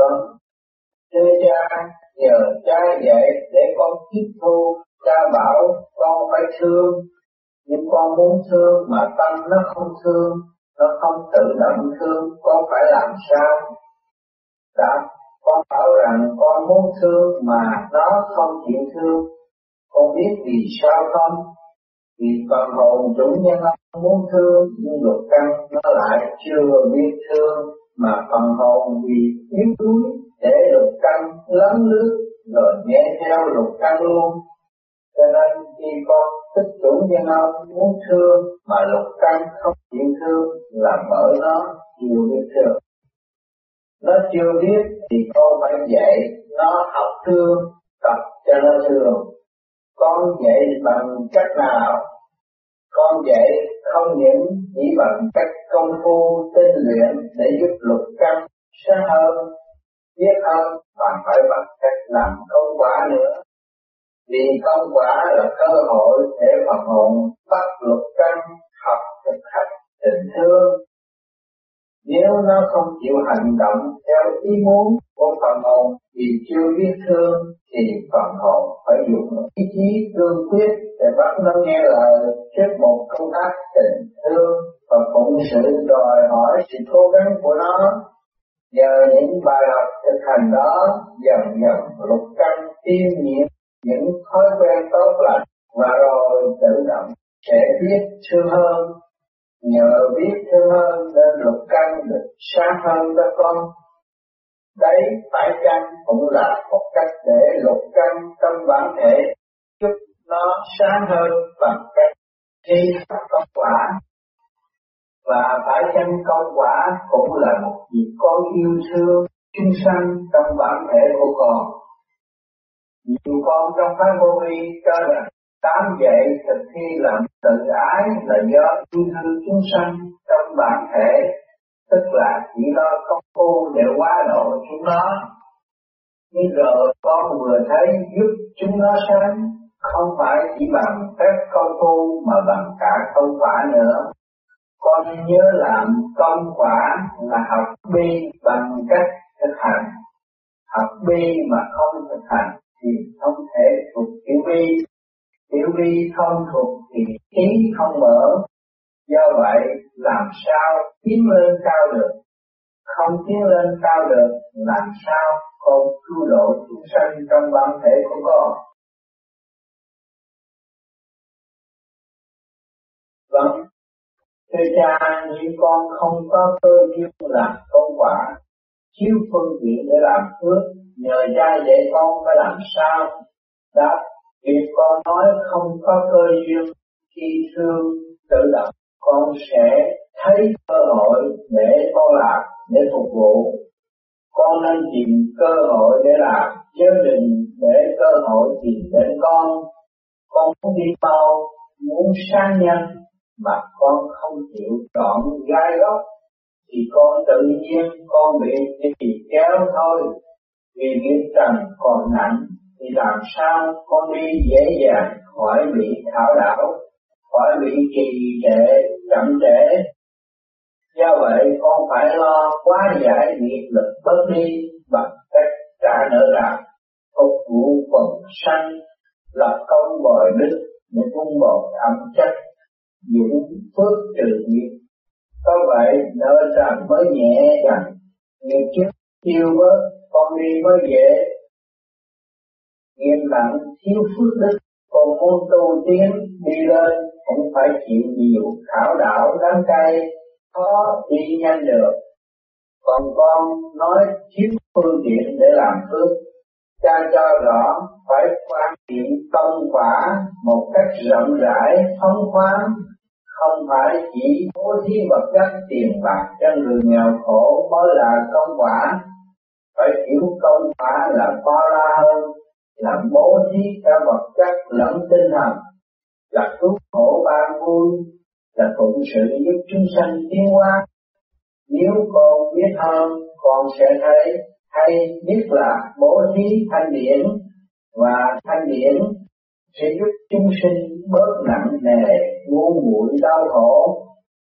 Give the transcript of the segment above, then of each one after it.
Vâng, thưa cha, nhờ cha dạy để con tiếp thu, cha bảo con phải thương, nhưng con muốn thương mà tâm nó không thương, nó không tự động thương, con phải làm sao? Đã, con bảo rằng con muốn thương mà nó không chịu thương, con biết vì sao không? Vì phần hồn chủ nhân muốn thương nhưng luật căn nó lại chưa biết thương mà phần hồn vì yếu đuối để lục căn lấn lướt rồi nghe theo lục căn luôn. Cho nên khi con tích chủ nhân ông muốn thương mà lục căn không chịu thương là mở nó chịu biết thương. Nó chưa biết thì con phải dạy nó học thương, tập cho nó thương con dạy bằng cách nào con dạy không những chỉ bằng cách công phu, tinh luyện để giúp lục căn sáng hơn, biết hơn, mà phải bằng cách làm công quả nữa. Vì công quả là cơ hội để phần hồn bắt lục căn, học thực hành tình thương nếu nó không chịu hành động theo ý muốn của phần hồn vì chưa biết thương, thì phần hồn phải dùng ý chí cương quyết để bắt nó nghe lời, trước một công tác tình thương và phụng sự đòi hỏi sự cố gắng của nó. Nhờ những bài học thực hành đó, dần dần lục căn tiêu nhiễm những thói quen tốt lành và rồi tự động sẽ biết thương hơn nhờ biết thương hơn nên lục căn được sáng hơn cho con. Đấy phải chăng cũng là một cách để lục căn trong bản thể giúp nó sáng hơn bằng cách thi công quả? Và phải chăng công quả cũng là một việc con yêu thương chung sanh trong bản thể của con? Nhiều con trong phái vô vi cho rằng tám dạy thực thi làm tự ái là do yêu thương chúng sanh trong bản thể, tức là chỉ lo công phu để quá độ chúng nó. Nhưng rồi con vừa thấy giúp chúng nó sáng, không phải chỉ bằng phép công phu mà bằng cả công quả nữa. Con nhớ làm công quả là học bi bằng cách thực hành. Học bi mà không thực hành thì không thể thuộc tiểu bi Tiểu bi không thuộc thì ý không mở, do vậy làm sao tiến lên cao được? Không tiến lên cao được, làm sao con cứu độ chúng sanh trong bản thể của con? Vâng, thưa cha, nhưng con không có cơ duyên làm công quả, thiếu phương tiện để làm phước, nhờ cha dạy con phải làm sao? Đáp Việc con nói không có cơ duyên khi thương tự động con sẽ thấy cơ hội để con làm để phục vụ. Con nên tìm cơ hội để làm chứ đừng để cơ hội tìm đến con. Con muốn đi mau muốn sang nhân mà con không chịu chọn gai góc thì con tự nhiên con bị bị kéo thôi. Vì nghiệp trần còn nặng thì làm sao con đi dễ dàng khỏi bị thảo đảo, khỏi bị trì trệ, chậm trễ. Do vậy con phải lo quá giải nghiệp lực bớt đi bằng cách trả nợ rằng phục vụ quần sanh lập công bồi đức để cung bồi âm chất dũng phước trừ nghiệp. Có vậy nợ rằng mới nhẹ dần nghiệp trước tiêu bớt con đi mới dễ. Yên lặng thiếu phước đức còn muốn tu tiến đi lên cũng phải chịu nhiều khảo đạo đắng cay khó đi nhanh được. Còn con nói chiếm phương tiện để làm phước, cha cho rõ phải quan niệm công quả một cách rộng rãi phóng khoáng, không phải chỉ bố thí vật chất tiền bạc cho người nghèo khổ mới là công quả. Phải hiểu công quả là to la hơn là bố thí cả vật chất lẫn tinh thần là cứu khổ ba vui là phụng sự giúp chúng sanh tiến hóa. Nếu con biết hơn, con sẽ thấy, hay biết là bố thí thanh điển, và thanh điển sẽ giúp chúng sinh bớt nặng nề, ngu muội, đau khổ.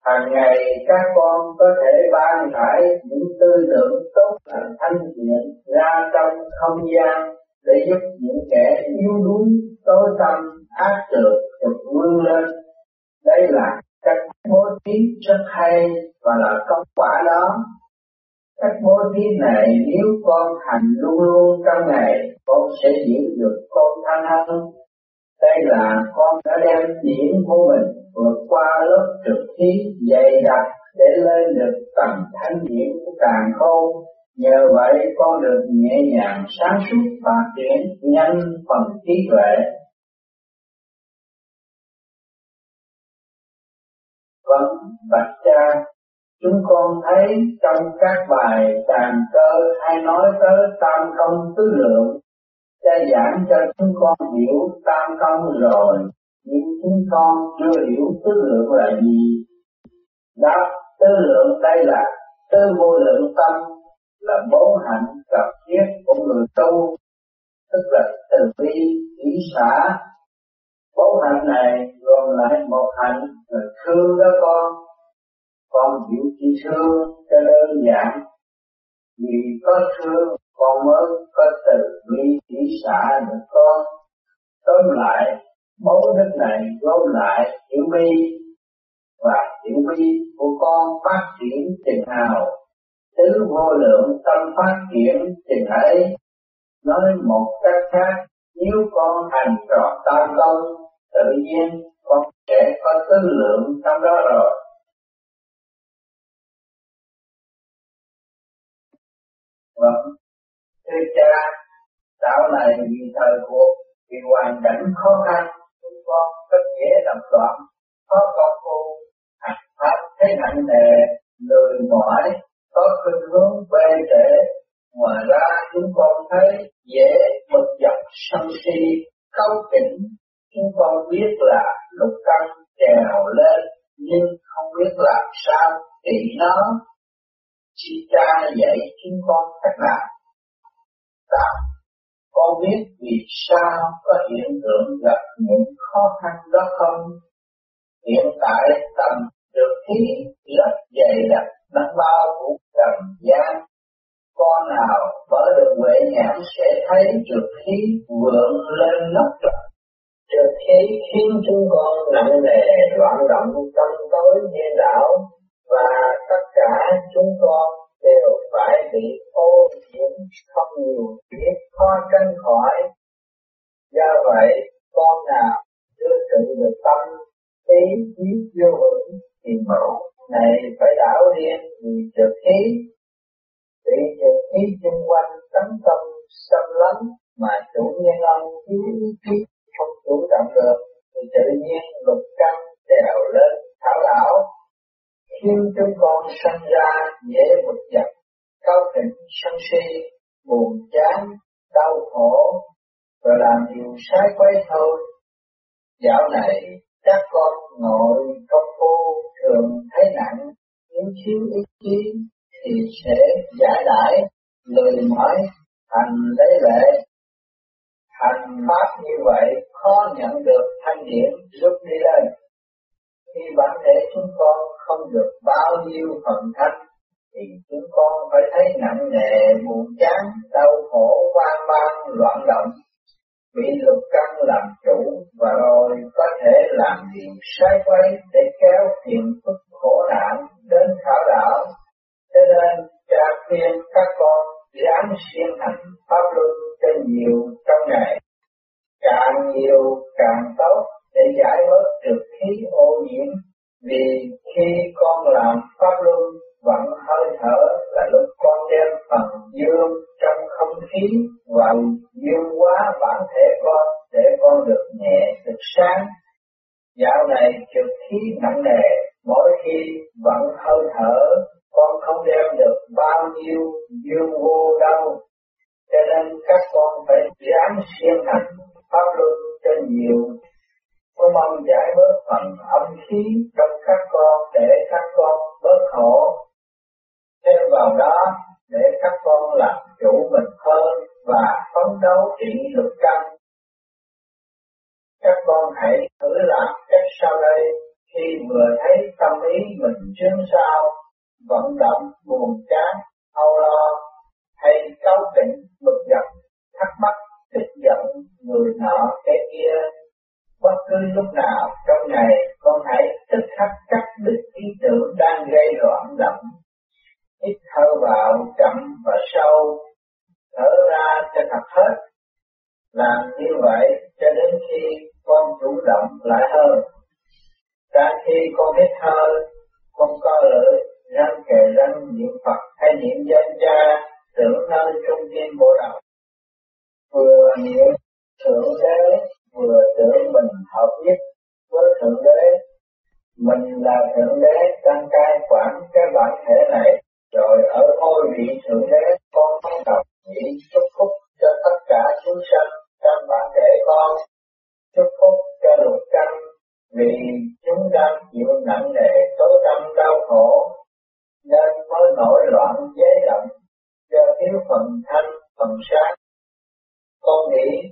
Hàng ngày các con có thể ban rải những tư tưởng tốt lành thanh thanh thiện ra trong không gian để giúp những kẻ yếu đuối tối tâm ác được được vươn lên. Đây là cách bố thí rất hay và là công quả đó. Cách bố thí này nếu con hành luôn luôn trong ngày, con sẽ giữ được con thanh hơn đây là con đã đem điểm của mình vượt qua lớp trực khí dày đặc để lên được tầm thanh điển của càng khôn. Nhờ vậy, con được nhẹ nhàng sáng suốt phát triển nhanh phần trí tuệ. Chúng con thấy trong các bài tàn cơ hay nói tới tam công tứ lượng cha giảng cho chúng con hiểu tam công rồi, nhưng chúng con chưa hiểu tứ lượng là gì. Đáp, tứ lượng đây là tứ vô lượng tâm, là bốn hạnh cập thiết của người tu, tức là từ bi, ý xã bốn hạnh này gồm lại một hạnh là thương đó con con hiểu chi thương cho đơn giản vì có thương con mới có từ bi chỉ xả được con. Tóm lại, mẫu đức này gom lại hiểu bi và hiểu bi của con phát triển tình hào tứ vô lượng tâm phát triển tình ấy. Nói một cách khác, nếu con hành trò tam công, tự nhiên con sẽ có tứ lượng trong đó rồi. Vâng thưa cha, đạo này vì thời cuộc, vì hoàn cảnh khó khăn, chúng con rất dễ động loạn khó công cô hành pháp thấy nặng nề, lười mỏi, có khuynh hướng bê trễ ngoài ra, chúng con thấy dễ bực dọc, sân si câu kỉnh. Chúng con biết là lúc căng trèo lên, nhưng không biết làm sao trị nó chỉ cha dạy chúng con cách làm. Tạo. Con biết vì sao có hiện tượng gặp những khó khăn đó không? Hiện tại tầm được khí rất dày đặc, nó bao phủ trần gian con nào mở được huệ nhãn sẽ thấy trượt khí vượng lên nóc trời trượt khí khiến chúng con nặng nề, loạn động trong tối như đảo và tất chúng con đều phải bị ô nhiễm không nhiều biết khó tránh khỏi. Do vậy, con nào chưa tự được tâm, ý biết vô vững thì mẫu này phải đảo điên vì trực khí bị trực khí xung quanh tấn công xâm lấn mà chủ nhân ông thiếu ý chí không chủ động được, thì tự nhiên lục căn trèo lên thảo đảo khiến chúng con sinh ra dễ bực dập cao thịnh sân si, buồn chán, đau khổ, và làm điều sai quấy thôi. Dạo này, các con nội công phu thường thấy nặng, nếu thiếu ý chí thì sẽ giải đãi lời mỏi thành lấy lệ. Hành pháp như vậy khó nhận được thanh điển giúp đi lên khi bản thể chúng con không được bao nhiêu phần thanh thì chúng con phải thấy nặng nề, buồn chán, đau khổ, hoang mang, loạn động. Bị lục căn làm chủ và rồi có thể làm điều sai quay để kéo phiền phức khổ nạn đến khảo đạo. Cho nên, cha khuyên các con ráng siêng hành pháp luân cho nhiều trong ngày. Càng nhiều, càng tốt để giải bớt được khí ô nhiễm vì khi con làm pháp luân vẫn hơi thở là lúc con đem phần dương trong không khí và dương hóa bản thể con để con được nhẹ, được sáng. Dạo này trực khí nặng nề, mỗi khi vẫn hơi thở, con không đem được bao nhiêu dương vô đâu cho nên các con phải dám siêng hành pháp luân cho nhiều tôi mong giải bớt phần âm khí trong các con để các con bớt khổ. Thêm vào đó, để các con làm chủ mình hơn và phấn đấu trị lực căn các con hãy thử làm cách sau đây khi vừa thấy tâm ý mình chướng sao, vận động buồn chán, âu lo, hay cáu kỉnh, bực dọc, thắc mắc, tức giận người nọ cái kia bất cứ lúc nào trong ngày con hãy tức khắc cắt đứt ý tưởng đang gây loạn động. Hít thở vào chậm và sâu thở ra cho thật hết. Làm như vậy cho đến khi con chủ động lại hơn. Cả khi con hít thở, con co lưỡi răng kề răng niệm Phật hay niệm danh cha tưởng nơi trung tim bộ đầu vừa niệm thượng đế vừa tưởng mình hợp nhất với thượng đế, mình là thượng đế, đang cai quản cái bản thể này, rồi ở ngôi vị thượng đế con không đọc chỉ chúc phúc cho tất cả chúng sanh trong bản thể con. Chúc phúc cho lục căn, vì chúng đang chịu nặng nề tối tâm đau khổ, nên mới nổi loạn giấy động do thiếu phần thanh, phần sáng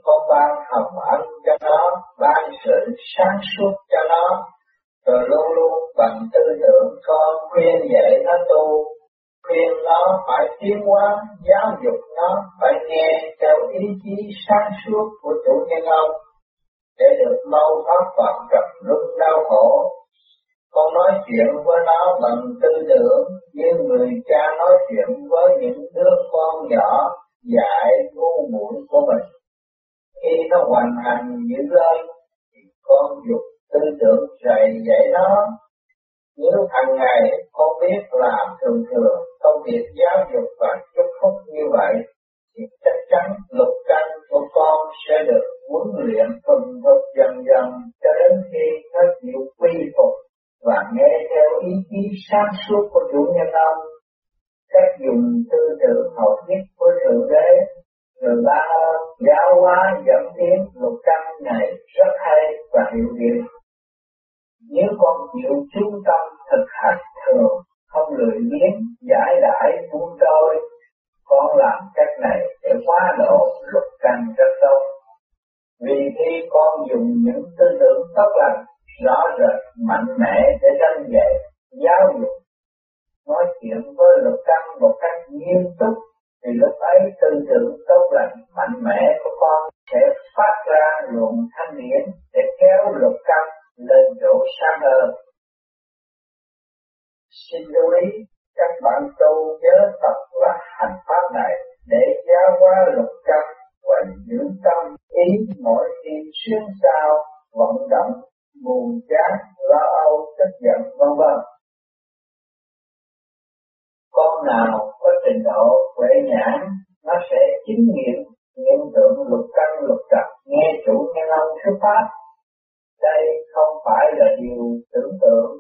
có con ban hồng ân cho nó, ban sự sáng suốt cho nó. Rồi luôn luôn bằng tư tưởng con khuyên dạy nó tu khuyên nó phải tiến hóa, giáo dục nó, phải nghe theo ý chí sáng suốt của chủ nhân ông để được mau thoát khỏi gặp lúc đau khổ. Con nói chuyện với nó bằng tư tưởng như người cha nói chuyện với những đứa con nhỏ dạy ngu muội của mình khi nó hoàn thành những lên thì con dục tư tưởng dạy dạy nó. Nếu hàng ngày con biết làm thường thường, công việc giáo dục và chúc phúc như vậy, thì chắc chắn lục căn của con sẽ được huấn luyện thuần thục dần dần cho đến khi nó chịu quy phục và nghe theo ý chí sáng suốt của chủ nhân ông. Cách dùng tư tưởng hậu nhất của thượng đế người ba giáo hóa dẫn tiến lục căn này rất hay và hiệu nghiệm nếu con chịu chú tâm thực hành thường, không lười biếng, giải đãi, buông trôi, con làm cách này để hóa độ lục căn rất tốt. Vì khi con dùng những tư tưởng tốt lành, rõ rệt, mạnh mẽ để tranh dậy giáo dục, nói chuyện với lục căn một cách nghiêm túc thì lúc ấy tư tưởng tốt lành, mạnh mẽ của con sẽ phát ra luồng thanh điển để kéo lục căn lên chỗ sáng hơn. Xin lưu ý, các bạn tu nhớ tập và hành pháp này để giáo hóa lục căn và dưỡng tâm ý mỗi khi xuyên sao vận động buồn chán lo âu, tức giận, vân vân con nào có trình độ huệ nhãn, nó sẽ chứng nghiệm hiện tượng lục căn, lục trật nghe chủ nhân ông thuyết pháp. Đây không phải là điều tưởng tượng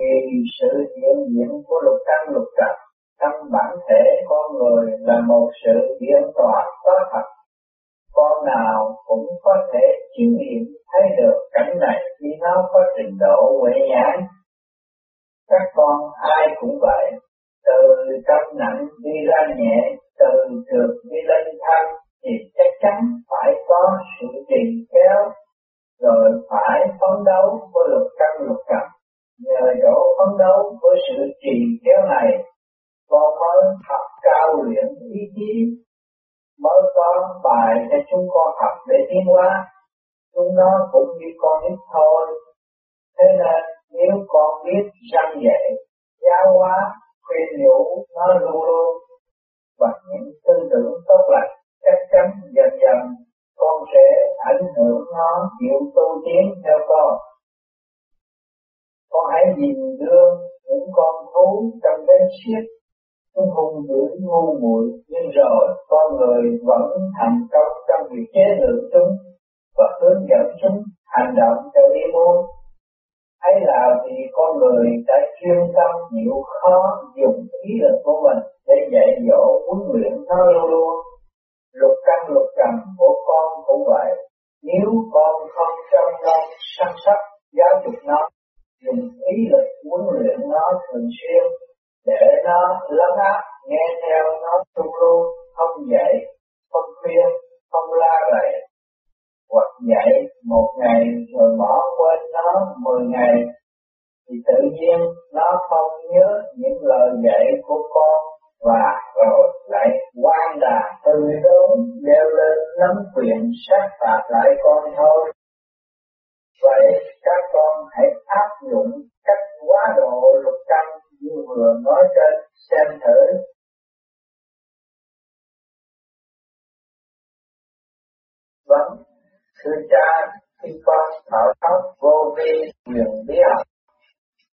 vì sự hiện diện của lục căn, lục trật trong bản thể con người là một sự hiện toàn có thật. Con nào cũng có thể chiêm nghiệm, thấy được cảnh này khi nó có trình độ huệ nhãn. Các con ai cũng vậy từ trong nặng đi ra nhẹ, từ trượt đi lên thanh thì chắc chắn phải có sự trì kéo rồi phải phấn đấu với luật căn, luật trần nhờ chỗ phấn đấu với sự trì kéo này, con mới học cao luyện ý chí, mới có bài cho chúng con học để tiến hóa. Chúng nó cũng như con ít thôi. Thế nên nếu con biết răng dạy giáo hóa khuyên nhủ nó luôn luôn bằng những tư tưởng tốt lành chắc chắn dần dần con sẽ ảnh hưởng nó, chịu tu tiến theo con. Con hãy nhìn gương những con thú trong cái xiết chúng hung dữ ngu muội. Nhưng rồi con người vẫn thành công trong việc chế ngự chúng và hướng dẫn chúng hành động theo ý muốn ấy là vì con người đã chuyên tâm chịu khó dùng ý lực của mình để dạy dỗ huấn luyện nó luôn luôn. Lục căn lục trần của con cũng vậy. Nếu con không chăm lo chăm sóc, giáo dục nó, dùng ý lực huấn luyện nó thường xuyên để nó lắng áp nghe theo nó trung luôn, không dạy, không khuyên, không la rầy hoặc dạy một ngày rồi bỏ quên nó mười ngày thì tự nhiên nó không nhớ những lời dạy của con và rồi lại quan đà từ đốn leo lên nắm quyền sát phạt lại con thôi. Vậy các con hãy áp dụng cách quá độ lục căn như vừa nói trên xem thử. Vâng, thưa cha, khi con thảo pháp vô vi quyền bí học,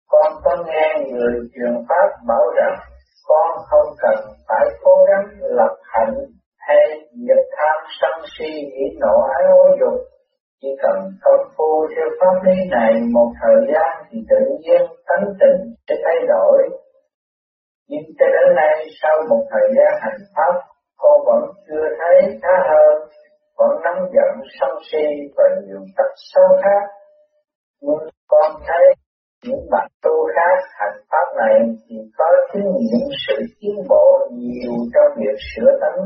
con có nghe người truyền pháp bảo rằng con không cần phải cố gắng lập hạnh hay diệt tham sân si nghĩ nộ ái ô dục. Chỉ cần công phu theo pháp lý này một thời gian thì tự nhiên tánh tình sẽ thay đổi. Nhưng cho đến nay sau một thời gian hành pháp con vẫn chưa thấy khá hơn vẫn nắm giận sân si và nhiều tật xấu khác nhưng con thấy những bạn tu khác hành pháp này thì có kinh nghiệm sự tiến bộ nhiều trong việc sửa tánh.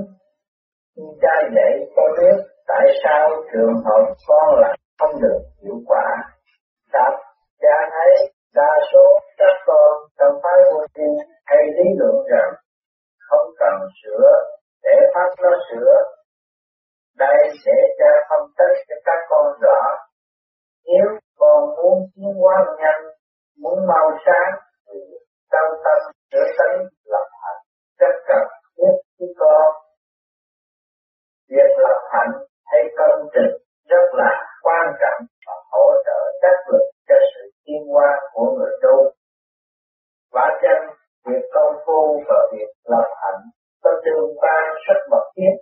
Cha dạy con biết tại sao trường hợp con lại không được hiệu quả. Đáp, cha thấy đa số các con trong phái vô vi hay lý luận rằng không cần sửa để pháp nó sửa. Đây sẽ cho phân tích cho các con rõ. Nếu con muốn tiến hóa nhanh, muốn mau sáng, thì tâm tâm sửa tánh lập hạnh, rất cần thiết với con. Việc lập hạnh hay công trình rất là quan trọng và hỗ trợ đắc lực cho sự tiến hóa của người tu. Và chân, việc công phu và việc lập hạnh có tương quan rất mật thiết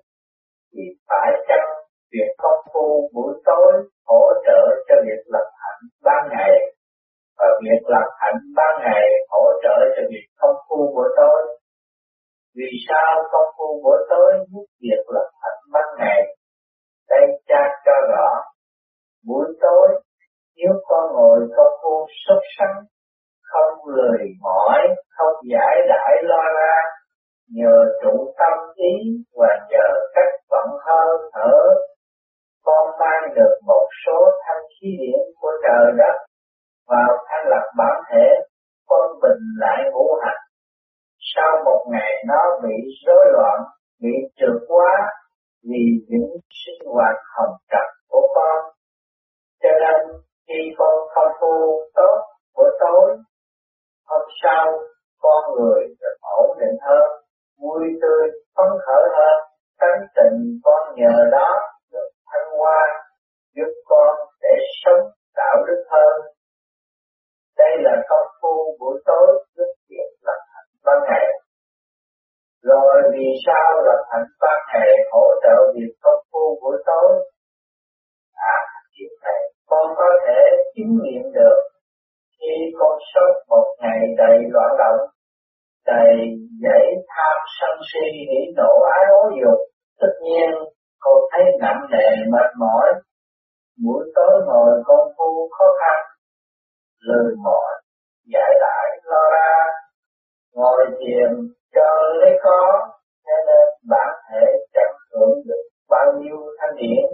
thì phải chấp việc công phu buổi tối hỗ trợ cho việc lập hạnh ban ngày và việc lập hạnh ban ngày hỗ trợ cho việc công phu buổi tối. Vì sao công phu buổi tối giúp việc lập hạnh ban ngày? Đây cha cho rõ. Buổi tối nếu con ngồi công phu sốt sắng, không lười mỏi, không giải đãi lo ra, nhờ trụ tâm ý và nhờ cách vận hơi thở, con mang được một số thanh khí điển của trời đất vào thanh lập bản thể con bình lại ngũ hành. Sau một ngày nó bị rối loạn bị trượt quá vì những sinh hoạt hồng trật của con. Cho nên khi con không phu tốt buổi tối hôm sau con người được ổn định hơn vui tươi phấn khởi hơn tánh tình con nhờ đó được thăng hoa giúp con để sống đạo đức hơn đây là công phu buổi tối giúp việc lập hạnh ban ngày. Rồi vì sao lập hạnh ban ngày hỗ trợ việc công phu buổi tối? À, chuyện này con có thể chứng nghiệm được khi con sống một ngày đầy loạn động, đầy dễ tham sân si hỉ nộ ái ố dục, tất nhiên con thấy nặng nề mệt mỏi. Buổi tối ngồi công phu khó khăn, lười mỏi giải lại lo ra. Ngồi thiền cho lấy có cho nên bản thể chẳng hưởng được bao nhiêu thanh điển.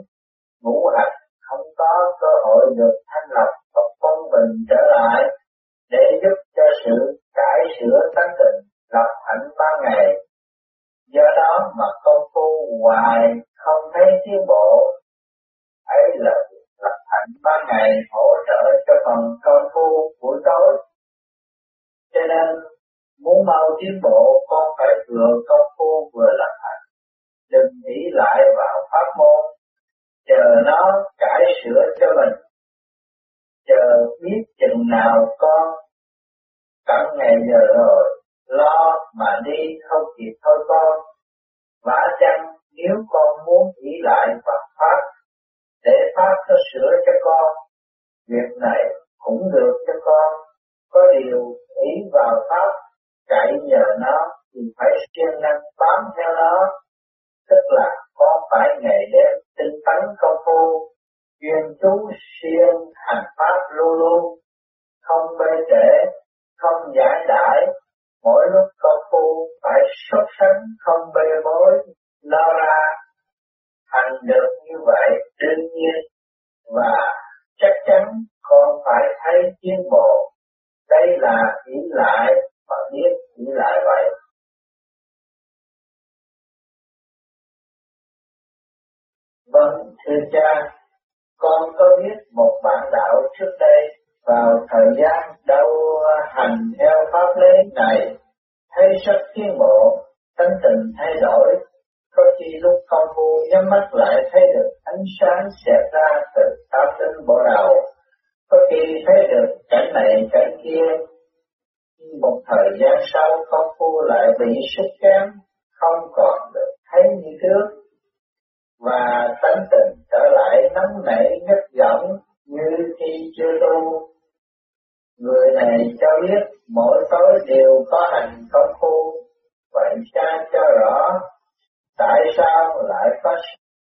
Ngũ hành không có cơ hội được thì phải siêng năng bám theo nó. Tức là con phải ngày đêm tinh tấn công phu, chuyên chú siêng hành Pháp luôn luôn, không bê trễ, không giải đãi, mỗi lúc công phu phải xuất sắng không bê bối, lo ra hành được như vậy đương nhiên và chắc chắn con phải thấy tiến bộ. Đây là chỉ lại và biết chỉ lại vậy. Vâng, thưa cha, con có biết một bạn đạo trước đây vào thời gian đâu hành theo pháp lý này? Thấy rất tiến bộ, tính tình thay đổi, có khi lúc con phu nhắm mắt lại thấy được ánh sáng xẹt ra từ pháp tinh bộ đầu, có khi thấy được cảnh này cảnh kia. Một thời gian sau con phu lại bị sức kém, không còn được thấy như trước và tánh tình trở lại nóng nảy ngất giận như khi chưa tu. Người này cho biết mỗi tối đều có hành công phu, vậy cha cho rõ tại sao lại có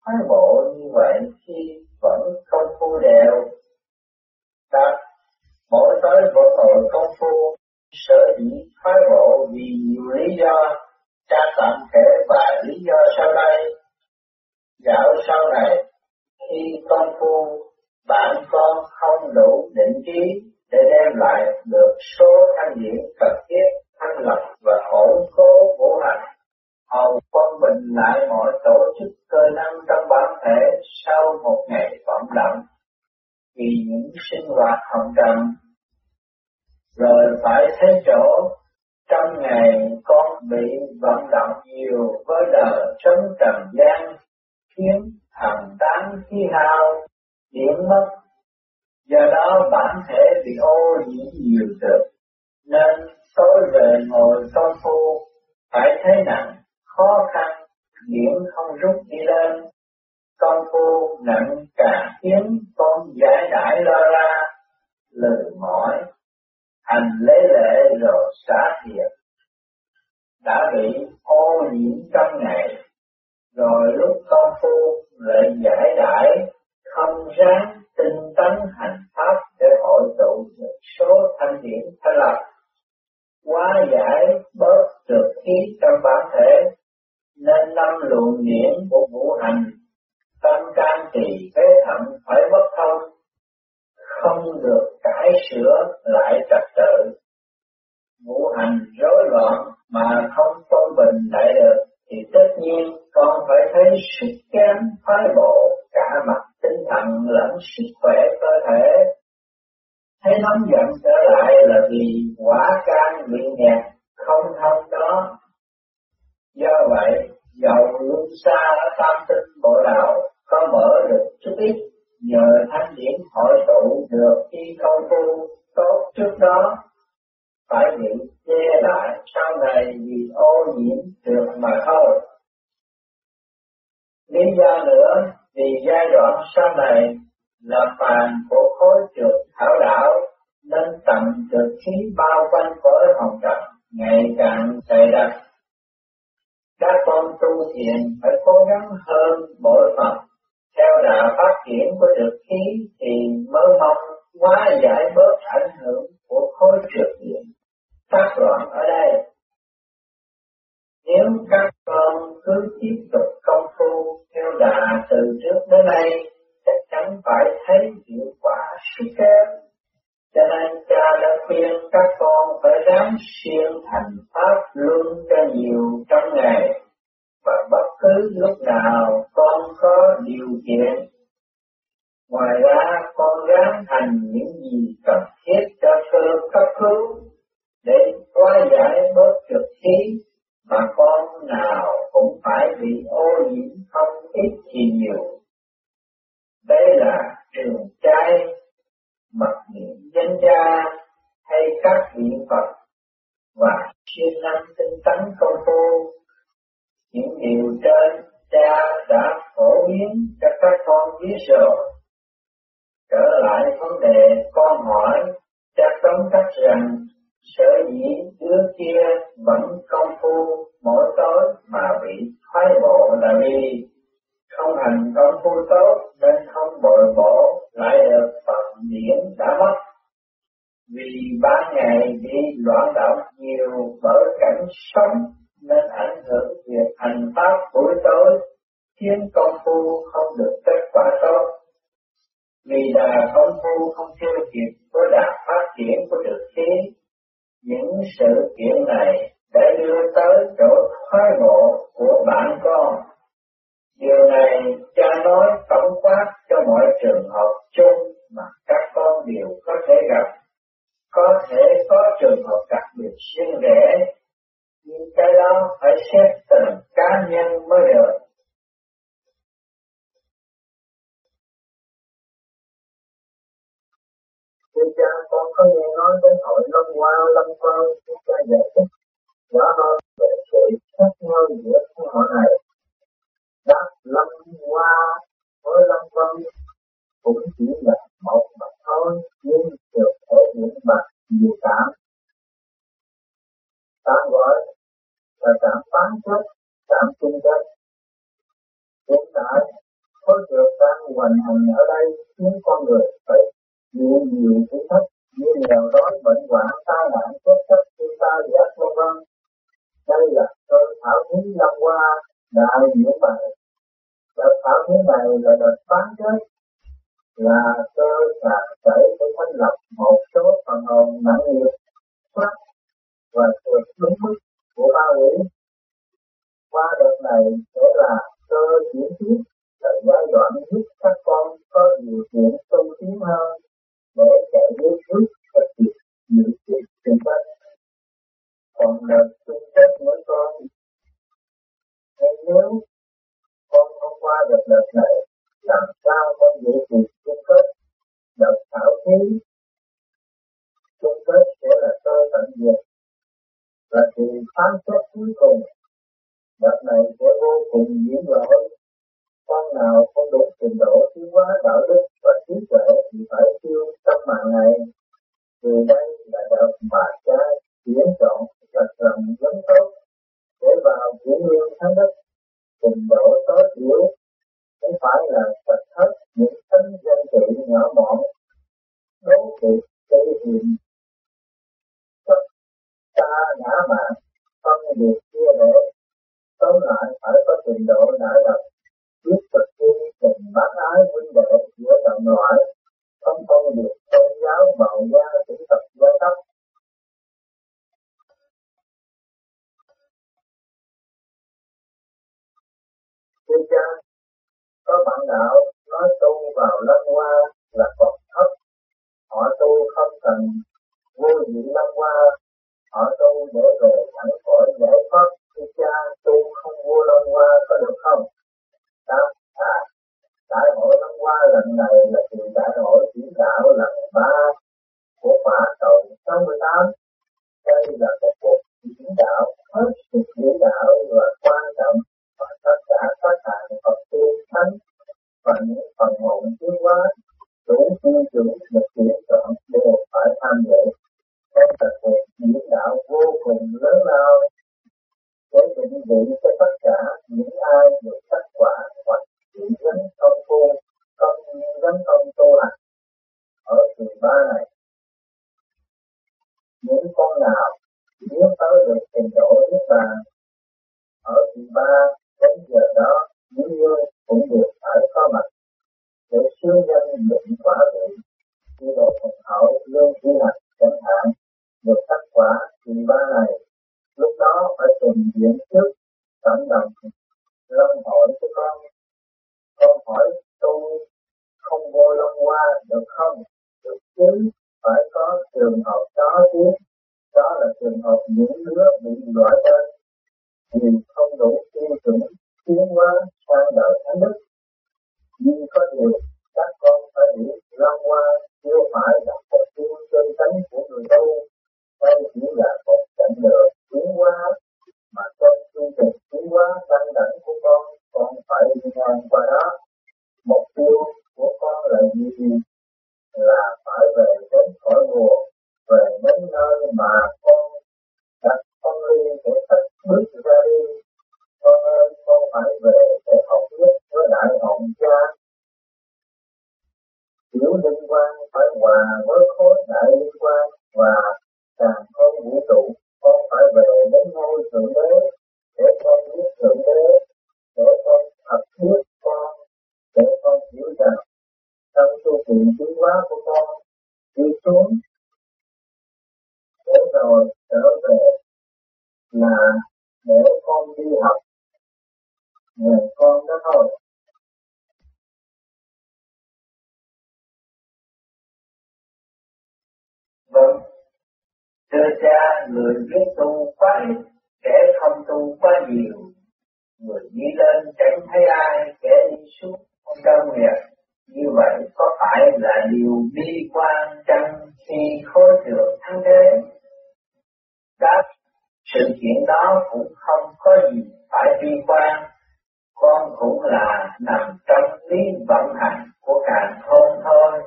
thái bộ như vậy khi vẫn công phu đều. Đáp, mỗi tối vẫn ngồi công phu, sở dĩ thái bộ vì nhiều lý do, cha tạm kể vài lý do sau đây Dạo sau này, khi công phu, bạn con không đủ định trí để đem lại được số thanh điển cần thiết thanh lập và ổn cố vũ hành, hầu quân bình lại mọi tổ chức cơ năng trong bản thể sau một ngày vận động vì những sinh hoạt hồng trần rồi phải thấy chỗ trong ngày con bị vận động nhiều với đời sống trần gian khiến thần tán khí hao, điện mất. Do đó bản thể bị ô nhiễm nhiều cực, nên tối về ngồi công phu, phải thấy nặng, khó khăn, điểm không rút đi lên. Công phu nặng cả khiến con giải đãi lo ra, lười mỏi, hành lấy lệ rồi xả thiệt. Đã bị ô nhiễm trong ngày rồi lúc công phu lại giải đãi, không ráng tinh tấn hành pháp để hội tụ một số thanh điển thanh lập. Quá giải bớt được khí trong bản thể, nên năm luồng điển của vũ hành, tâm can trì phế thận phải bất thông, không được cải sửa lại trật tự. Vũ hành rối loạn mà không tôn bình lại được thì tất nhiên con phải thấy sức kém phái bộ cả mặt tinh thần lẫn sức khỏe cơ thể. Thấy nóng giận trở lại là vì quả can bị nghẹt không thông đó. Do vậy, dầu luôn xa ở tam tinh bộ đạo có mở được chút ít nhờ thanh điển hội tụ được khi công phu tốt trước đó phải bị che lại sau này vì ô nhiễm được mà thôi. Lý do nữa, vì giai đoạn sau này là phàm của khối trượt thảo đảo nên tầm trượt khí bao quanh cõi hồng trần ngày càng dày đặc. Các con tu thiền phải cố gắng hơn mỗi phần theo đạo phát triển của trượt khí thì mới mong hóa giải bớt ảnh hưởng của khối trượt điện tác loạn ở đây. Nếu các con cứ tiếp tục công phu theo đà từ trước đến nay, chắc chắn phải thấy hiệu quả suốt kém. Cho nên cha đã khuyên các con phải ráng siêng thành pháp luân cho nhiều trong ngày và bất cứ lúc nào con có điều kiện. Ngoài ra con ráng thành những gì cần thiết cho cơ cấp cứu để qua giải bớt trực khí mà con nào cũng phải bị ô nhiễm không ít thì nhiều. Đây là trường trai, mật niệm danh gia hay các vị Phật và siêng năng tinh tấn công phu. Những điều trên cha đã phổ biến cho các con biết rồi. Trở lại vấn đề con hỏi, cha tóm tắt rằng sở dĩ trước kia vẫn công phu, mỗi tối mà bị thoái bộ là vì không hành công phu tốt, nên không bồi bổ lại được phần điển đã mất. Vì ban ngày bị loạn động nhiều bởi cảnh sống, nên ảnh hưởng việc hành pháp buổi tối, khiến công phu không được kết quả tốt. Vì đà công phu không theo kịp với đà phát triển của được khí những sự kiện này để đưa tới chỗ thoái ngộ của bạn con. Điều này cha nói tổng quát cho mọi trường hợp chung mà các con đều có thể gặp. Có thể có trường hợp đặc biệt riêng rẽ, nhưng cái đó phải xét từng cá nhân mới được. Thưa cha, có nghe nói đến hội Lâm Hoa, Lâm Quang, chúng ta giải thích rõ hơn về sự khác nhau giữa hai họ này. Đáp Lâm Hoa với Lâm Quang cũng chỉ là một mặt thôi, nhưng được thể hiện bằng nhiều cảm. Tạm gọi là cảm phán chất, cảm trung chất. Hiện tại, khối được đang hoành hành ở đây khiến con người phải nhiều nhiều thử thách những nghèo đói bệnh hoạn tai nạn chết chóc thiên tai giác vân vân đây là cơ thảo thí lâm qua, đại diễn bài đợt thảo thí này là đợt phán chết là cơ sạc chảy để thành lập một số phần hồn nặng nghiệp thoát và vượt đúng mức của ba quỷ. Qua đợt này sẽ là cơ chuyển tiếp, là giai đoạn giúp các con có điều kiện tu tiến hơn để chạy đến trước và kịp những chuyện xung quanh. Còn là xung quanh mỗi con, nên nếu con không qua được đợt này, làm sao con giữ kịp chung kết đợt thảo thí, chung kết sẽ là cơ tận diệt và thì phán xét cuối cùng đợt này sẽ vô cùng diễn lỗi con nào không đủ trình độ tiến hóa đạo đức và trí tuệ thì phải tiêu tâm mạng này. Vì đây là đạo bà cha chuyển chọn và lòng giống tốt để vào chuyển nguyên thánh đất trình độ tối thiểu cũng phải là sạch hết những tánh dân trị nhỏ mọn. Đố kỵ gây hiểm tất ta ngã mạng phân biệt chia rẽ, tóm lại phải có trình độ đã lập tiếp thực thi tình bác ái huynh đệ giữa đồng loại không phân biệt tôn giáo màu da chủng tộc giai cấp Thưa cha, có bạn đạo nói tu vào lâm hoa là còn thấp, họ tu không cần vô diện lâm hoa, họ tu để về thẳng khỏi giải thoát. Phải qua đó mục tiêu của con là gì? Người biết tu quá ít, kẻ không tu quá nhiều. Người đi lên chẳng thấy ai, kẻ đi xuống không đâu nghiệp. Như vậy có phải là điều bi quan chăng khi khối thượng thắng thế? Đáp, sự kiện đó cũng không có gì phải bi quan, con cũng là nằm trong lý vận hành của càng khôn thôi.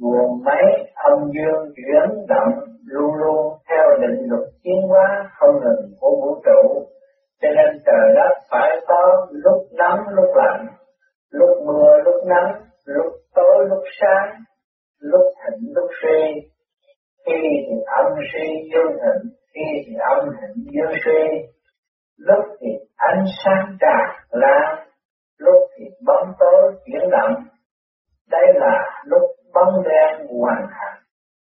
Nguồn máy âm dương chuyển động luôn luôn theo định luật tiến hóa không ngừng của vũ trụ, cho nên trời đất phải có lúc nóng lúc lạnh, lúc mưa lúc nắng, lúc tối lúc sáng, lúc thịnh lúc suy, khi thì âm suy dương thịnh, khi thì âm thịnh dương suy, lúc thì ánh sáng tràn lan, lúc thì bóng tối chuyển động. Đây là lúc bóng đen hoàn thành,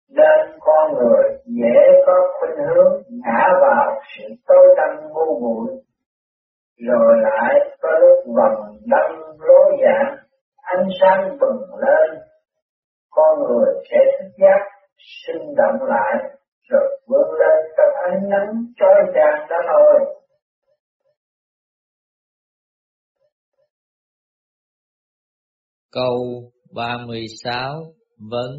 nên con người dễ có khuynh hướng ngã vào sự tối tăm vô muội, rồi lại có lúc vòng đâm lối dạng, ánh sáng bừng lên, con người sẽ thức giác, sinh động lại, rồi vươn lên trong ánh nắng trói chang đó thôi. Câu 36 Vấn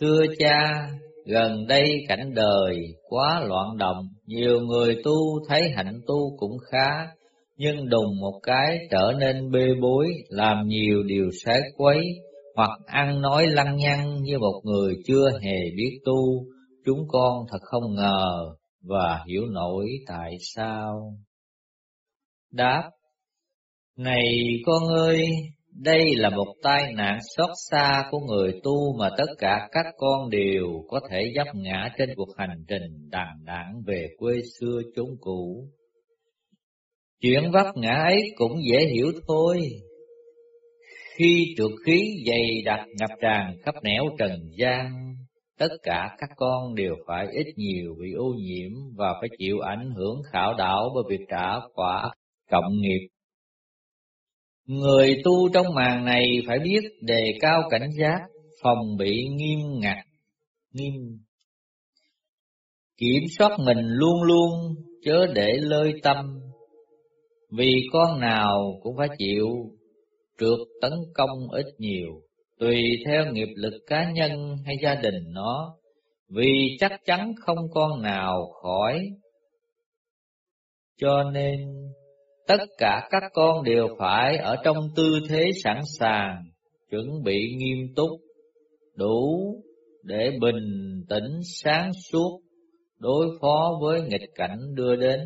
Thưa cha, gần đây cảnh đời quá loạn động, nhiều người tu thấy hạnh tu cũng khá, nhưng đùng một cái trở nên bê bối, làm nhiều điều sai quấy, hoặc ăn nói lăng nhăng như một người chưa hề biết tu, chúng con thật không ngờ và hiểu nổi tại sao. Đáp Này con ơi, đây là một tai nạn xót xa của người tu mà tất cả các con đều có thể dấp ngã trên cuộc hành trình đàn đảng về quê xưa chốn cũ. Chuyện vấp ngã ấy cũng dễ hiểu thôi. Khi trượt khí dày đặc ngập tràn khắp nẻo trần gian, tất cả các con đều phải ít nhiều bị ô nhiễm và phải chịu ảnh hưởng khảo đảo bởi việc trả quả cộng nghiệp Người tu trong màn này phải biết đề cao cảnh giác, phòng bị nghiêm ngặt, nghiêm. Kiểm soát mình luôn luôn, chớ để lơi tâm, vì con nào cũng phải chịu trượt tấn công ít nhiều, tùy theo nghiệp lực cá nhân hay gia đình nó, vì chắc chắn không con nào khỏi. Cho nên tất cả các con đều phải ở trong tư thế sẵn sàng, chuẩn bị nghiêm túc, đủ để bình tĩnh sáng suốt đối phó với nghịch cảnh đưa đến.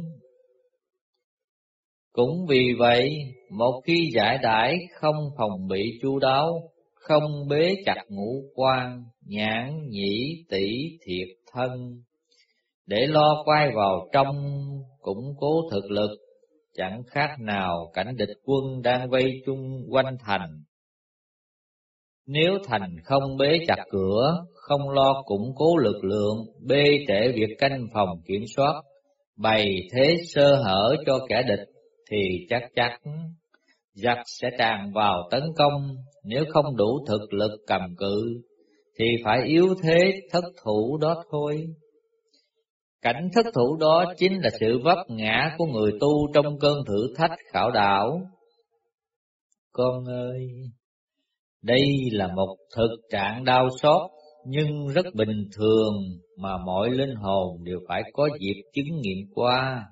Cũng vì vậy, một khi giải đãi không phòng bị chu đáo, không bế chặt ngũ quan, nhãn, nhĩ, tỷ, thiệt, thân, để lo quay vào trong củng cố thực lực chẳng khác nào cảnh địch quân đang vây chung quanh thành. Nếu thành không bế chặt cửa, không lo củng cố lực lượng, bê trễ việc canh phòng kiểm soát, bày thế sơ hở cho kẻ địch, thì chắc chắn giặc sẽ tràn vào tấn công, nếu không đủ thực lực cầm cự, thì phải yếu thế thất thủ đó thôi. Cảnh thất thủ đó chính là sự vấp ngã của người tu trong cơn thử thách khảo đạo. Con ơi, đây là một thực trạng đau xót nhưng rất bình thường mà mọi linh hồn đều phải có dịp chứng nghiệm qua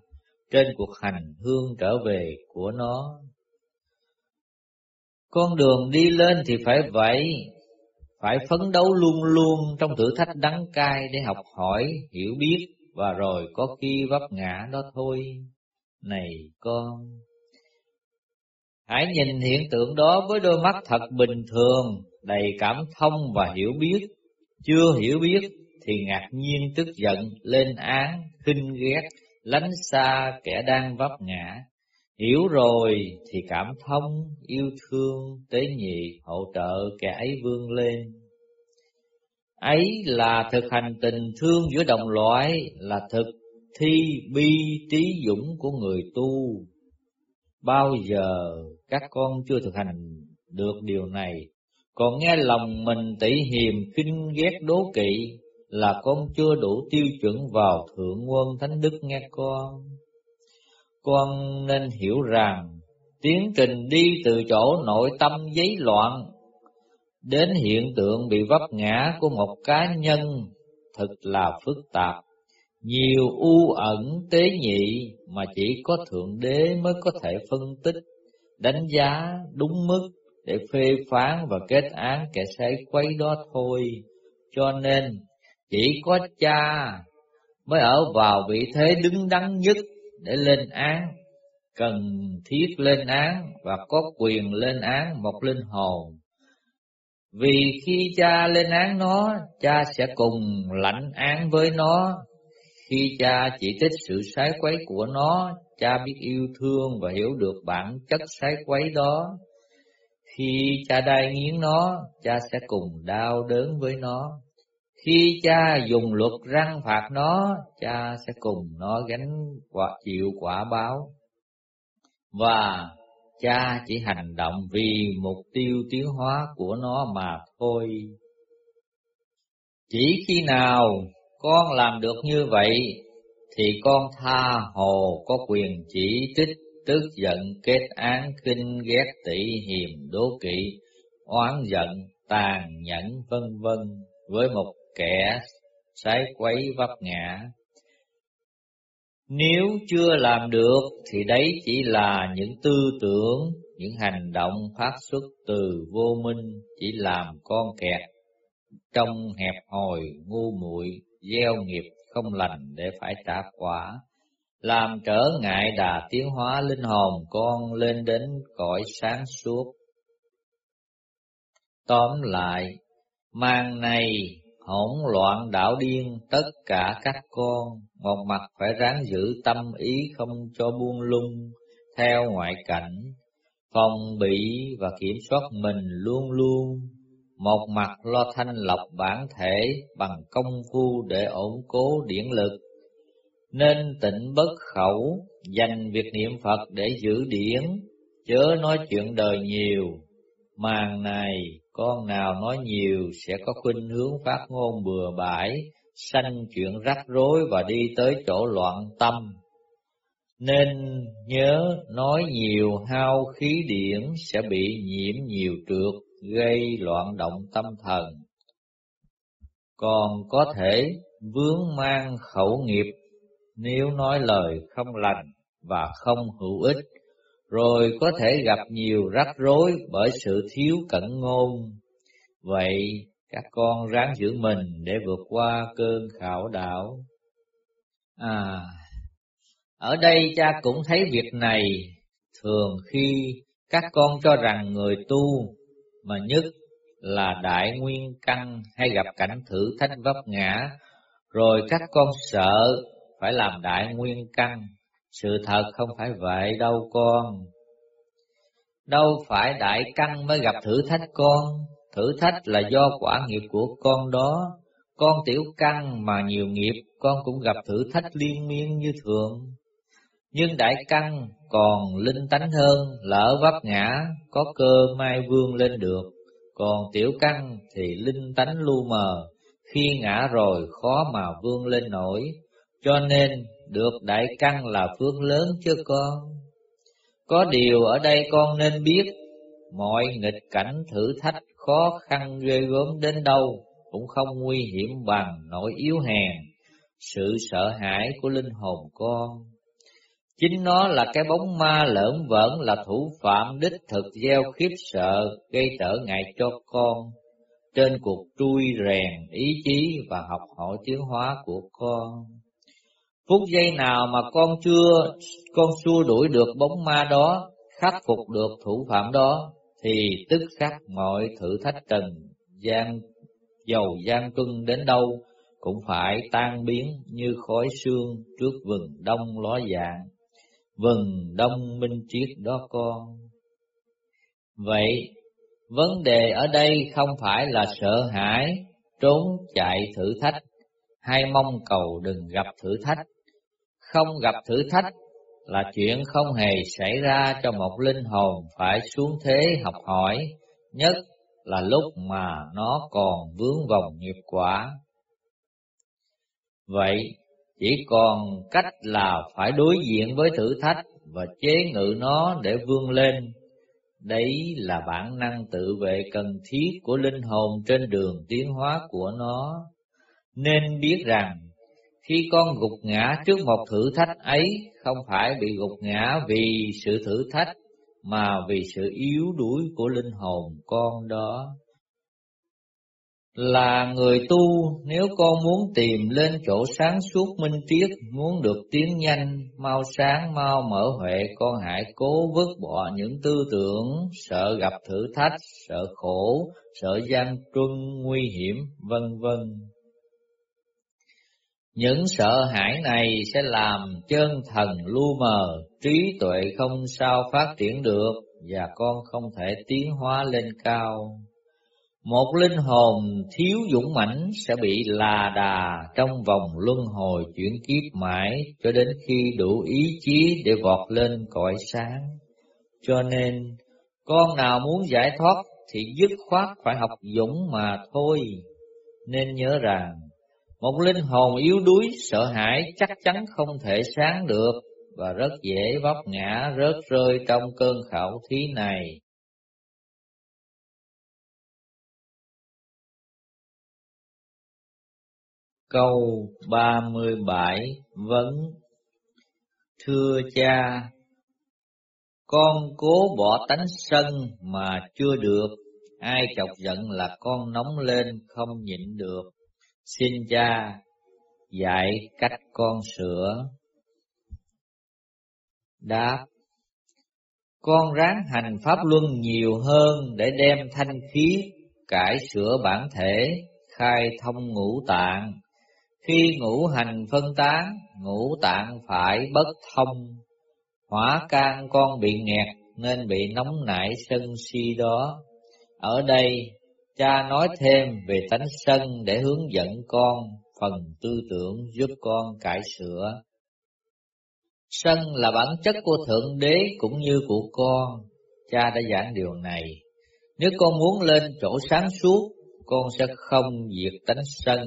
trên cuộc hành hương trở về của nó. Con đường đi lên thì phải vậy, phải phấn đấu luôn luôn trong thử thách đắng cay để học hỏi, hiểu biết và rồi có khi vấp ngã đó thôi. Này con, hãy nhìn hiện tượng đó với đôi mắt thật bình thường, đầy cảm thông và hiểu biết. Chưa hiểu biết thì ngạc nhiên tức giận, lên án, khinh ghét, lánh xa kẻ đang vấp ngã. Hiểu rồi thì cảm thông, yêu thương, tế nhị, hỗ trợ kẻ ấy vươn lên. Ấy là thực hành tình thương giữa đồng loại, là thực thi bi trí dũng của người tu. Bao giờ các con chưa thực hành được điều này, còn nghe lòng mình tỉ hiềm kinh ghét đố kỵ, là con chưa đủ tiêu chuẩn vào thượng quân thánh đức nghe con. Con nên hiểu rằng tiến trình đi từ chỗ nội tâm giấy loạn đến hiện tượng bị vấp ngã của một cá nhân thật là phức tạp, nhiều u ẩn tế nhị mà chỉ có Thượng Đế mới có thể phân tích, đánh giá đúng mức để phê phán và kết án kẻ sai quấy đó thôi. Cho nên, chỉ có cha mới ở vào vị thế đứng đắn nhất để lên án, cần thiết lên án và có quyền lên án một linh hồn. Vì khi cha lên án nó, cha sẽ cùng lãnh án với nó. Khi cha chỉ trích sự sái quấy của nó, cha biết yêu thương và hiểu được bản chất sái quấy đó. Khi cha đai nghiến nó, cha sẽ cùng đau đớn với nó. Khi cha dùng luật răng phạt nó, cha sẽ cùng nó gánh quả chịu quả báo. Và cha chỉ hành động vì mục tiêu tiến hóa của nó mà thôi. Chỉ khi nào con làm được như vậy, thì con tha hồ có quyền chỉ trích, tức giận, kết án, kinh ghét, tỉ hiềm, đố kỵ, oán giận, tàn nhẫn, vân vân với một kẻ sái quấy vấp ngã. Nếu chưa làm được thì đấy chỉ là những tư tưởng, những hành động phát xuất từ vô minh chỉ làm con kẹt trong hẹp hòi ngu muội gieo nghiệp không lành để phải trả quả, làm trở ngại đà tiến hóa linh hồn con lên đến cõi sáng suốt. Tóm lại, mang này hỗn loạn đảo điên tất cả các con, một mặt phải ráng giữ tâm ý không cho buông lung theo ngoại cảnh, phòng bị và kiểm soát mình luôn luôn. Một mặt lo thanh lọc bản thể bằng công phu để ổn cố điển lực, nên tịnh bất khẩu, dành việc niệm Phật để giữ điển, chớ nói chuyện đời nhiều. Màn này con nào nói nhiều sẽ có khuynh hướng phát ngôn bừa bãi, sanh chuyện rắc rối và đi tới chỗ loạn tâm. Nên nhớ nói nhiều hao khí điển sẽ bị nhiễm nhiều trượt, gây loạn động tâm thần. Còn có thể vướng mang khẩu nghiệp nếu nói lời không lành và không hữu ích rồi có thể gặp nhiều rắc rối bởi sự thiếu cẩn ngôn. Vậy các con ráng giữ mình để vượt qua cơn khảo đảo. À, ở đây cha cũng thấy việc này thường khi các con cho rằng người tu mà nhất là đại nguyên căn hay gặp cảnh thử thách vấp ngã, rồi các con sợ phải làm đại nguyên căn sự thật không phải vậy đâu con. Đâu phải đại căn mới gặp thử thách con, thử thách là do quả nghiệp của con đó. Con tiểu căn mà nhiều nghiệp, con cũng gặp thử thách liên miên như thường. Nhưng đại căn còn linh tánh hơn, lỡ vấp ngã, có cơ mai vươn lên được. Còn tiểu căn thì linh tánh lu mờ, khi ngã rồi khó mà vươn lên nổi. Cho nên được đại căn là phước lớn chứ con. Có điều ở đây con nên biết, mọi nghịch cảnh thử thách khó khăn ghê gớm đến đâu cũng không nguy hiểm bằng nỗi yếu hèn, sự sợ hãi của linh hồn con. Chính nó là cái bóng ma lởn vởn là thủ phạm đích thực gieo khiếp sợ, gây trở ngại cho con trên cuộc trui rèn ý chí và học hỏi tiến hóa của con. Phút giây nào mà con chưa, con xua đuổi được bóng ma đó, khắc phục được thủ phạm đó, thì tức khắc mọi thử thách trần gian, dầu gian truân đến đâu, cũng phải tan biến như khói sương trước vừng đông ló dạng, vừng đông minh triết đó con. Vậy, vấn đề ở đây không phải là sợ hãi, trốn chạy thử thách, hay mong cầu đừng gặp thử thách, không gặp thử thách là chuyện không hề xảy ra cho một linh hồn phải xuống thế học hỏi, nhất là lúc mà nó còn vướng vòng nghiệp quả. Vậy chỉ còn cách là phải đối diện với thử thách và chế ngự nó để vươn lên. Đấy là bản năng tự vệ cần thiết của linh hồn trên đường tiến hóa của nó. Nên biết rằng khi con gục ngã trước một thử thách ấy không phải bị gục ngã vì sự thử thách mà vì sự yếu đuối của linh hồn con đó. Là người tu, nếu con muốn tìm lên chỗ sáng suốt minh triết, muốn được tiến nhanh, mau sáng, mau mở huệ, con hãy cố vứt bỏ những tư tưởng, sợ gặp thử thách, sợ khổ, sợ gian truân, nguy hiểm, vân vân. Những sợ hãi này sẽ làm chân thần lu mờ, trí tuệ không sao phát triển được, và con không thể tiến hóa lên cao. Một linh hồn thiếu dũng mãnh sẽ bị là đà trong vòng luân hồi chuyển kiếp mãi cho đến khi đủ ý chí để vọt lên cõi sáng. Cho nên, con nào muốn giải thoát thì dứt khoát phải học dũng mà thôi. Nên nhớ rằng, một linh hồn yếu đuối sợ hãi chắc chắn không thể sáng được và rất dễ vấp ngã rớt rơi trong cơn khảo thí này. Câu 37 Vấn Thưa cha, con cố bỏ tánh sân mà chưa được, ai chọc giận là con nóng lên không nhịn được. Xin cha dạy cách con sửa. Đáp Con ráng hành pháp luân nhiều hơn để đem thanh khí, cải sửa bản thể, khai thông ngũ tạng. Khi ngũ hành phân tán, ngũ tạng phải bất thông. Hỏa can con bị nghẹt nên bị nóng nảy sân si đó. Ở đây Cha nói thêm về tánh sân để hướng dẫn con phần tư tưởng giúp con cải sửa. Sân là bản chất của Thượng Đế cũng như của con. Cha đã giảng điều này. Nếu con muốn lên chỗ sáng suốt, con sẽ không diệt tánh sân,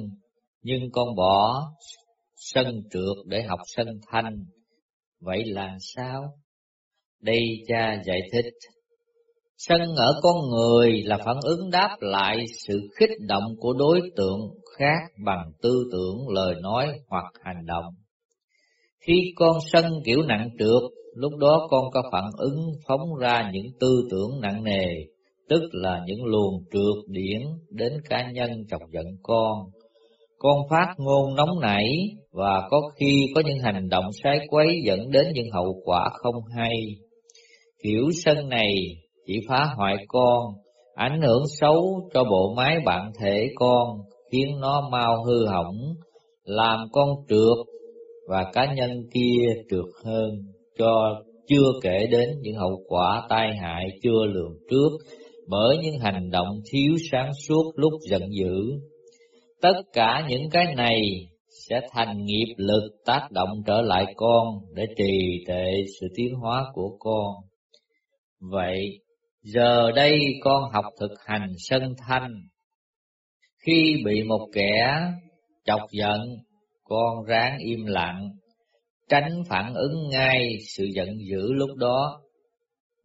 nhưng con bỏ sân trượt để học sân thanh. Vậy là sao? Đây cha giải thích. Sân ở con người là phản ứng đáp lại sự khích động của đối tượng khác bằng tư tưởng, lời nói hoặc hành động. Khi con sân kiểu nặng trượt, lúc đó con có phản ứng phóng ra những tư tưởng nặng nề, tức là những luồng trượt điển đến cá nhân chọc giận con. Con phát ngôn nóng nảy và có khi có những hành động sai quấy dẫn đến những hậu quả không hay. Kiểu sân này chỉ phá hoại con, ảnh hưởng xấu cho bộ máy bạn thể con, khiến nó mau hư hỏng, làm con trượt và cá nhân kia trượt hơn, cho chưa kể đến những hậu quả tai hại chưa lường trước bởi những hành động thiếu sáng suốt lúc giận dữ. Tất cả những cái này sẽ thành nghiệp lực tác động trở lại con để trì trệ sự tiến hóa của con. Vậy, Giờ đây con học thực hành sân thanh. Khi bị một kẻ chọc giận, con ráng im lặng, tránh phản ứng ngay sự giận dữ lúc đó.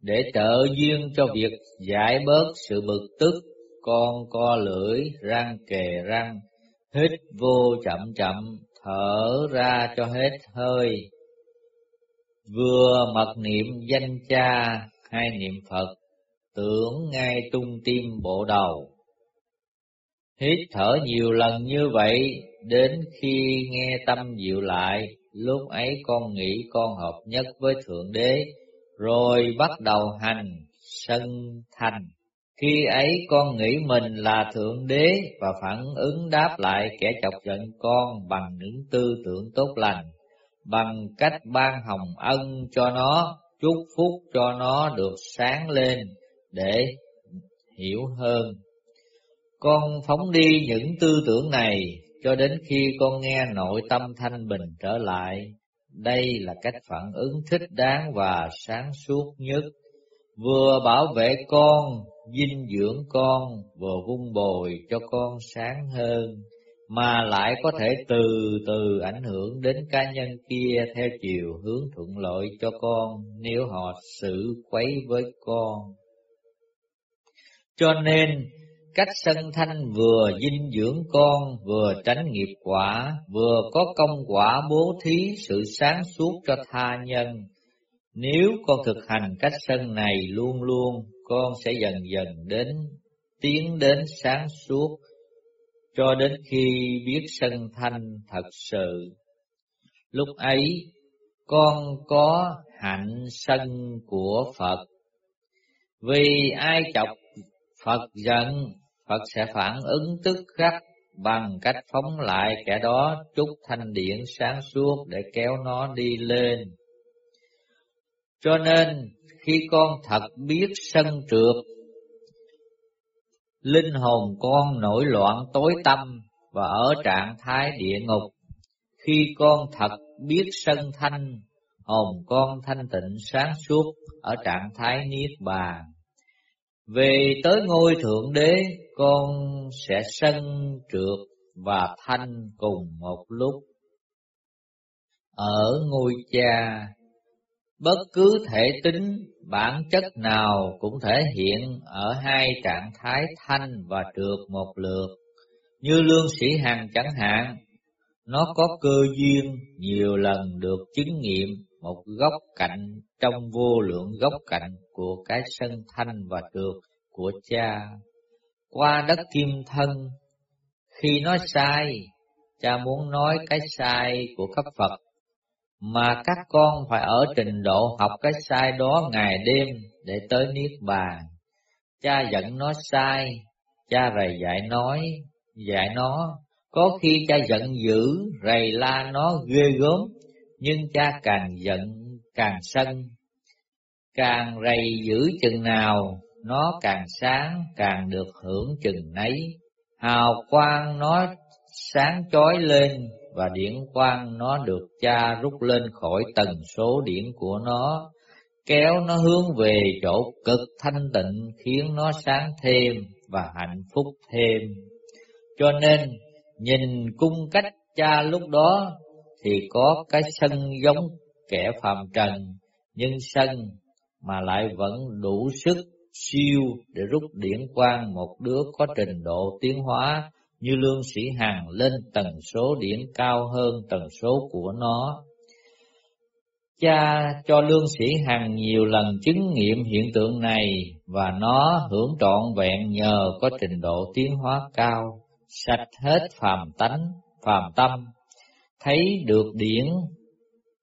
Để trợ duyên cho việc giải bớt sự bực tức, con co lưỡi, răng kề răng, hít vô chậm chậm, thở ra cho hết hơi. Vừa mật niệm danh cha hay niệm Phật tưởng ngay tung tim bộ đầu. Hít thở nhiều lần như vậy, đến khi nghe tâm dịu lại, lúc ấy con nghĩ con hợp nhất với Thượng Đế, rồi bắt đầu hành, sân thành. Khi ấy con nghĩ mình là Thượng Đế và phản ứng đáp lại kẻ chọc giận con bằng những tư tưởng tốt lành, bằng cách ban hồng ân cho nó, chúc phúc cho nó được sáng lên, để hiểu hơn. Con phóng đi những tư tưởng này cho đến khi con nghe nội tâm thanh bình trở lại. Đây là cách phản ứng thích đáng và sáng suốt nhất, vừa bảo vệ con, dinh dưỡng con, vừa vun bồi cho con sáng hơn. mà lại có thể từ từ ảnh hưởng đến cá nhân kia theo chiều hướng thuận lợi cho con nếu họ xử quấy với con. Cho nên, cách sân thanh vừa dinh dưỡng con, vừa tránh nghiệp quả, vừa có công quả bố thí sự sáng suốt cho tha nhân. Nếu con thực hành cách sân này luôn luôn, con sẽ dần dần đến tiến đến sáng suốt cho đến khi biết sân thanh thật sự. Lúc ấy, con có hạnh sân của Phật. Vì ai chọc Phật giận, Phật sẽ phản ứng tức khắc bằng cách phóng lại kẻ đó chút thanh điện sáng suốt để kéo nó đi lên. Cho nên, khi con thật biết sân trượt linh hồn con nổi loạn tối tâm và ở trạng thái địa ngục. Khi con thật biết sân thanh, hồn con thanh tịnh sáng suốt ở trạng thái niết bàn. Về tới ngôi thượng đế, con sẽ sân trượt và thanh cùng một lúc. Ở ngôi cha, bất cứ thể tính bản chất nào cũng thể hiện ở hai trạng thái thanh và trượt một lượt. Như lương sĩ hằng chẳng hạn, nó có cơ duyên nhiều lần được chứng nghiệm một góc cạnh trong vô lượng góc cạnh của cái sân thanh và trượt của cha. Qua đất kim thân, khi nói sai, cha muốn nói cái sai của cấp Phật mà các con phải ở trình độ học cái sai đó ngày đêm để tới Niết Bàn. Cha giận nó sai, cha rầy dạy nói, dạy nó, có khi cha giận dữ, rầy la nó ghê gớm, nhưng cha càng giận, càng sân. Càng rầy dữ chừng nào, nó càng sáng, càng được hưởng chừng nấy. Hào quang nó sáng chói lên, và điển quang nó được cha rút lên khỏi tần số điển của nó, kéo nó hướng về chỗ cực thanh tịnh khiến nó sáng thêm và hạnh phúc thêm. Cho nên, nhìn cung cách cha lúc đó thì có cái sân giống kẻ phàm trần, nhưng sân mà lại vẫn đủ sức siêu để rút điển quang một đứa có trình độ tiến hóa như lương sĩ hằng lên tần số điển cao hơn tần số của nó. Cha cho lương sĩ hằng nhiều lần chứng nghiệm hiện tượng này và nó hưởng trọn vẹn nhờ có trình độ tiến hóa cao, sạch hết phàm tánh, phàm tâm, thấy được điển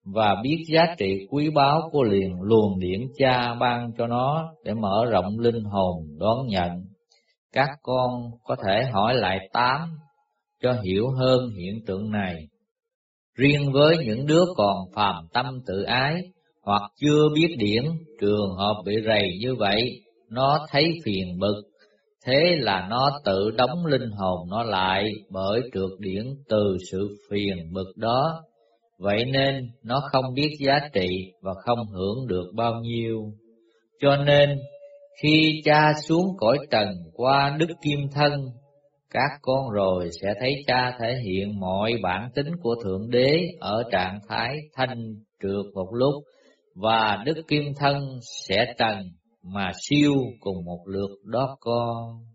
và biết giá trị quý báu của liền luồng điển cha ban cho nó để mở rộng linh hồn đón nhận các con có thể hỏi lại tám cho hiểu hơn hiện tượng này. Riêng với những đứa còn phàm tâm tự ái hoặc chưa biết điển, trường hợp bị rầy như vậy, nó thấy phiền bực, thế là nó tự đóng linh hồn nó lại bởi trượt điển từ sự phiền bực đó. Vậy nên nó không biết giá trị và không hưởng được bao nhiêu. Cho nên khi cha xuống cõi trần qua đức kim thân, các con rồi sẽ thấy cha thể hiện mọi bản tính của Thượng Đế ở trạng thái thanh trượt một lúc, và đức kim thân sẽ trần mà siêu cùng một lượt đó con.